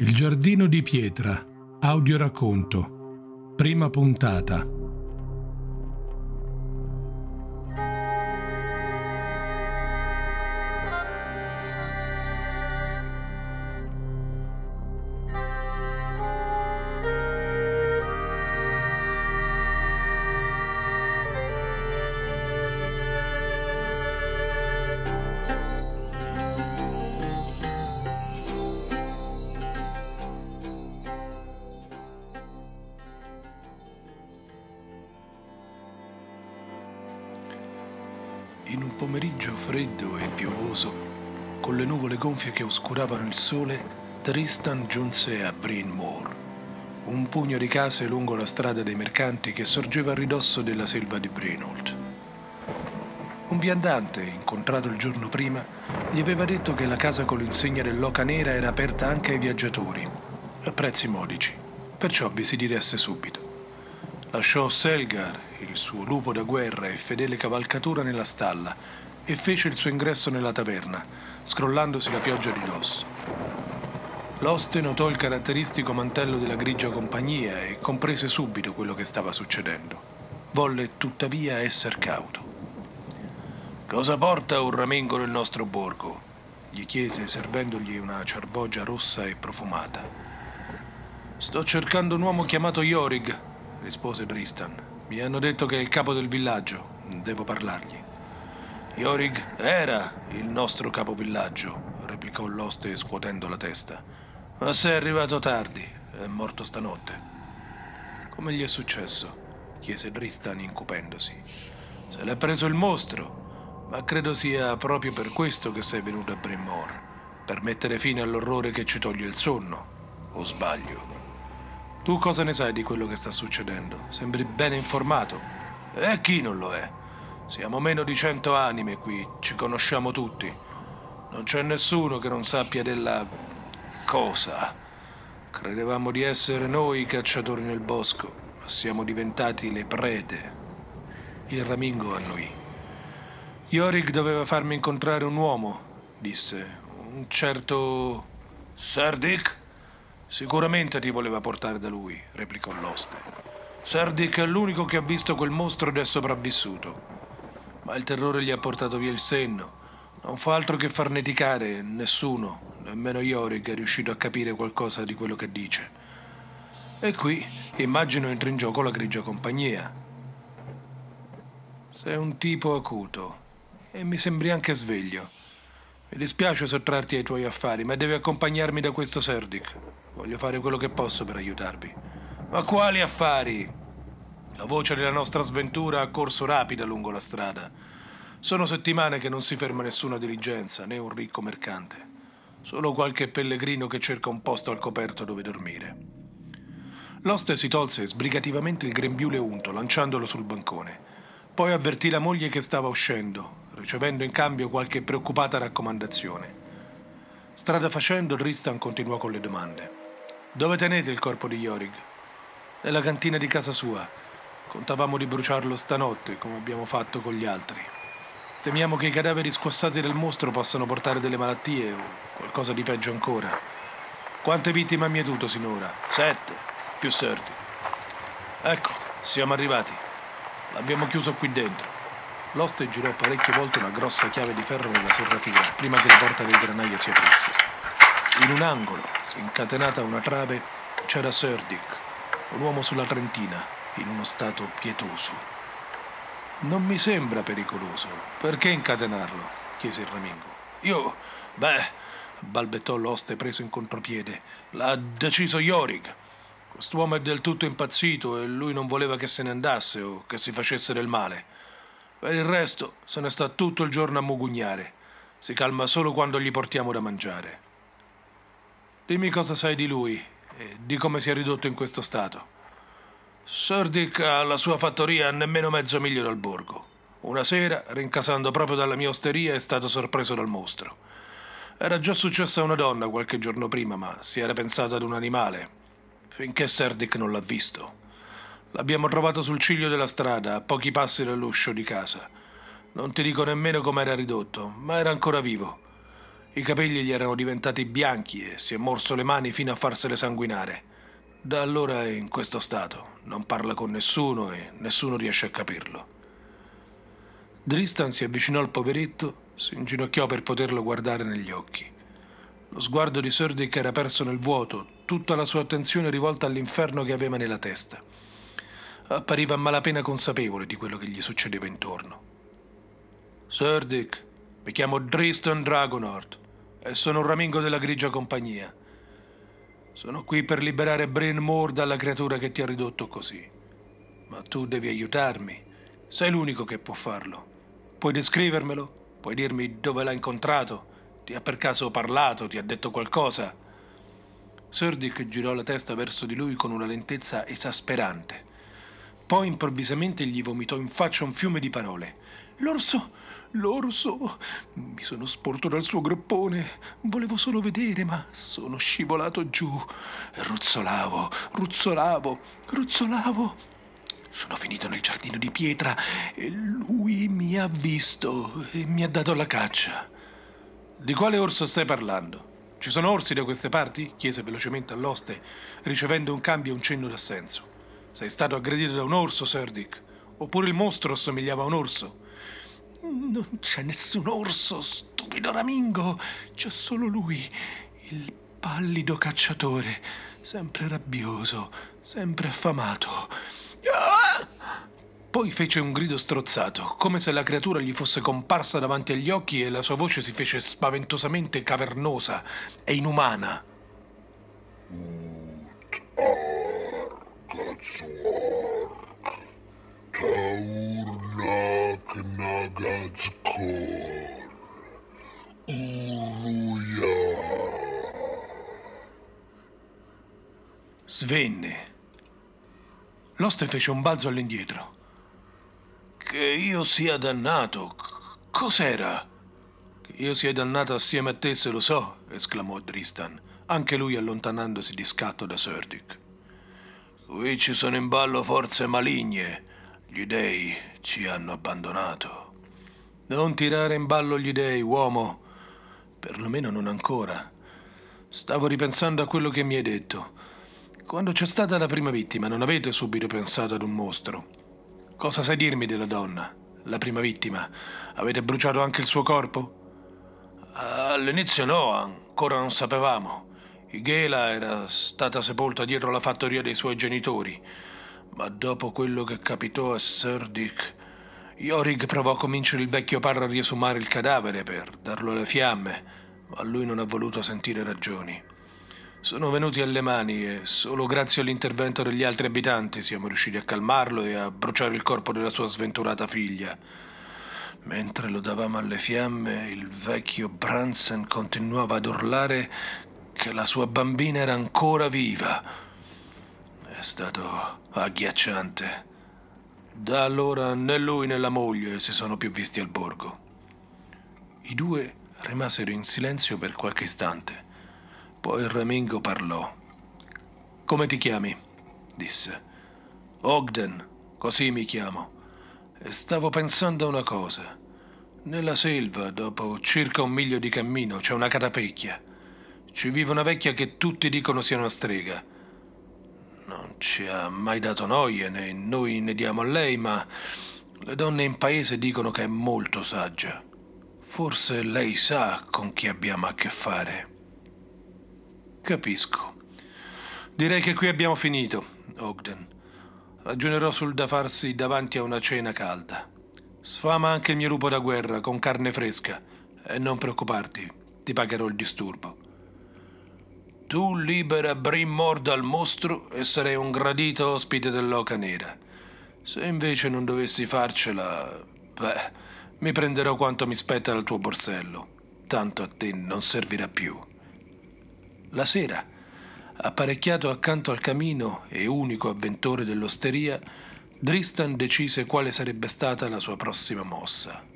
Il giardino di pietra, audioracconto, prima puntata. In un pomeriggio freddo e piovoso, con le nuvole gonfie che oscuravano il sole, Tristan giunse a Bryn Moor, un pugno di case lungo la strada dei mercanti che sorgeva a ridosso della selva di Brynholt. Un viandante, incontrato il giorno prima, gli aveva detto che la casa con l'insegna dell'oca nera era aperta anche ai viaggiatori, a prezzi modici, perciò vi si diresse subito. Lasciò Selgar, il suo lupo da guerra e fedele cavalcatura nella stalla e fece il suo ingresso nella taverna, scrollandosi la pioggia di dosso. L'oste notò il caratteristico mantello della grigia compagnia e comprese subito quello che stava succedendo. Volle tuttavia esser cauto. Cosa porta un ramengo nel nostro borgo? gli chiese servendogli una cervogia rossa e profumata. Sto cercando un uomo chiamato Yorig, rispose Tristan. Mi hanno detto che è il capo del villaggio. Devo parlargli. Yorig era il nostro capovillaggio, replicò l'oste scuotendo la testa. Ma sei arrivato tardi. È morto stanotte. Come gli è successo? chiese Tristan incupendosi. Se l'è preso il mostro, ma credo sia proprio per questo che sei venuto a Bremmore, per mettere fine all'orrore che ci toglie il sonno. O sbaglio? Tu cosa ne sai di quello che sta succedendo? Sembri bene informato. E chi non lo è? Siamo meno di cento anime qui, ci conosciamo tutti. Non c'è nessuno che non sappia della cosa. Credevamo di essere noi i cacciatori nel bosco, ma siamo diventati le prede. Il ramingo annuì. Yorick doveva farmi incontrare un uomo, disse. Un certo... Sardic? Sicuramente ti voleva portare da lui, replicò l'oste. Sardic è l'unico che ha visto quel mostro ed è sopravvissuto. Ma il terrore gli ha portato via il senno. Non fa altro che farneticare, nessuno, nemmeno Yorick è riuscito a capire qualcosa di quello che dice. E qui, immagino, entra in gioco la grigia compagnia. Sei un tipo acuto e mi sembri anche sveglio. Mi dispiace sottrarti ai tuoi affari, ma devi accompagnarmi da questo Serdic. Voglio fare quello che posso per aiutarvi. Ma quali affari? La voce della nostra sventura ha corso rapida lungo la strada. Sono settimane che non si ferma nessuna diligenza, né un ricco mercante. Solo qualche pellegrino che cerca un posto al coperto dove dormire. L'oste si tolse sbrigativamente il grembiule unto, lanciandolo sul bancone. Poi avvertì la moglie che stava uscendo, ricevendo in cambio qualche preoccupata raccomandazione. Strada facendo, Tristan continuò con le domande. Dove tenete il corpo di Yorig? Nella cantina di casa sua. Contavamo di bruciarlo stanotte, come abbiamo fatto con gli altri. Temiamo che i cadaveri squassati del mostro possano portare delle malattie o qualcosa di peggio ancora. Quante vittime ha mietuto sinora? Sette, più sorti. Ecco, siamo arrivati. L'abbiamo chiuso qui dentro. L'oste girò parecchie volte una grossa chiave di ferro nella serratura prima che la porta del granaio si aprisse. In un angolo, incatenata a una trave, c'era Serdic, un uomo sulla trentina, in uno stato pietoso. Non mi sembra pericoloso. Perché incatenarlo? chiese il ramingo. Io, beh, balbettò l'oste preso in contropiede. L'ha deciso Yorig. Quest'uomo è del tutto impazzito e lui non voleva che se ne andasse o che si facesse del male. Per il resto se ne sta tutto il giorno a mugugnare. Si calma solo quando gli portiamo da mangiare. Dimmi cosa sai di lui e di come si è ridotto in questo stato. Sordic ha la sua fattoria a nemmeno mezzo miglio dal borgo. Una sera, rincasando proprio dalla mia osteria, è stato sorpreso dal mostro. Era già successo a una donna qualche giorno prima, ma si era pensato ad un animale, finché Serdic non l'ha visto. L'abbiamo trovato sul ciglio della strada, a pochi passi dall'uscio di casa. Non ti dico nemmeno com'era ridotto, ma era ancora vivo. I capelli gli erano diventati bianchi e si è morso le mani fino a farsele sanguinare. Da allora è in questo stato, non parla con nessuno e nessuno riesce a capirlo. Dristan si avvicinò al poveretto, si inginocchiò per poterlo guardare negli occhi. Lo sguardo di Surdick era perso nel vuoto, tutta la sua attenzione rivolta all'inferno che aveva nella testa. Appariva a malapena consapevole di quello che gli succedeva intorno. Surdick, mi chiamo Dristan Dragonord e sono un ramingo della grigia compagnia. Sono qui per liberare Bryn Moore dalla creatura che ti ha ridotto così. Ma tu devi aiutarmi. Sei l'unico che può farlo. Puoi descrivermelo? Puoi dirmi dove l'ha incontrato? Ti ha per caso parlato? Ti ha detto qualcosa? Surdick girò la testa verso di lui con una lentezza esasperante. Poi improvvisamente gli vomitò in faccia un fiume di parole. L'orso, l'orso. Mi sono sporto dal suo groppone. Volevo solo vedere, ma sono scivolato giù. Ruzzolavo, ruzzolavo, ruzzolavo. Sono finito nel giardino di pietra e lui mi ha visto e mi ha dato la caccia. Di quale orso stai parlando? Ci sono orsi da queste parti? chiese velocemente all'oste, ricevendo un cambio e un cenno d'assenso. Sei stato aggredito da un orso, Serdic? Oppure il mostro assomigliava a un orso? Non c'è nessun orso, stupido ramingo. C'è solo lui, il pallido cacciatore, sempre rabbioso, sempre affamato. Poi fece un grido strozzato, come se la creatura gli fosse comparsa davanti agli occhi e la sua voce si fece spaventosamente cavernosa e inumana. Ut argazork, taurnak nagazkor, uruya. Svenne. L'oste fece un balzo all'indietro. Che io sia dannato. Cos'era? Che io sia dannato assieme a te se lo so, esclamò Dristan, anche lui allontanandosi di scatto da Surdick. Qui ci sono in ballo forze maligne. Gli dei ci hanno abbandonato. Non tirare in ballo gli dei, uomo. Perlomeno non ancora. Stavo ripensando a quello che mi hai detto. Quando c'è stata la prima vittima, non avete subito pensato ad un mostro. Cosa sai dirmi della donna? La prima vittima? Avete bruciato anche il suo corpo? All'inizio no, ancora non sapevamo. Igela era stata sepolta dietro la fattoria dei suoi genitori, ma dopo quello che capitò a Sir Dick, Yorig provò a convincere il vecchio padre a riesumare il cadavere per darlo alle fiamme, ma lui non ha voluto sentire ragioni. Sono venuti alle mani e solo grazie all'intervento degli altri abitanti siamo riusciti a calmarlo e a bruciare il corpo della sua sventurata figlia. Mentre lo davamo alle fiamme, il vecchio Branson continuava ad urlare che la sua bambina era ancora viva. È stato agghiacciante. Da allora né lui né la moglie si sono più visti al borgo. I due rimasero in silenzio per qualche istante. Poi il Ramingo parlò. Come ti chiami? disse. Ogden, così mi chiamo. E stavo pensando a una cosa. Nella selva, dopo circa un miglio di cammino, c'è una catapecchia. Ci vive una vecchia che tutti dicono sia una strega. Non ci ha mai dato noie, né noi ne diamo a lei, ma le donne in paese dicono che è molto saggia. Forse lei sa con chi abbiamo a che fare. Capisco. Direi che qui abbiamo finito, Ogden. Ragionerò sul da farsi davanti a una cena calda. Sfama anche il mio lupo da guerra con carne fresca e non preoccuparti, ti pagherò il disturbo. Tu libera Brimmore dal mostro e sarei un gradito ospite dell'Oca Nera. Se invece non dovessi farcela, beh, mi prenderò quanto mi spetta dal tuo borsello. Tanto a te non servirà più. La sera, apparecchiato accanto al camino e unico avventore dell'osteria, Dristan decise quale sarebbe stata la sua prossima mossa.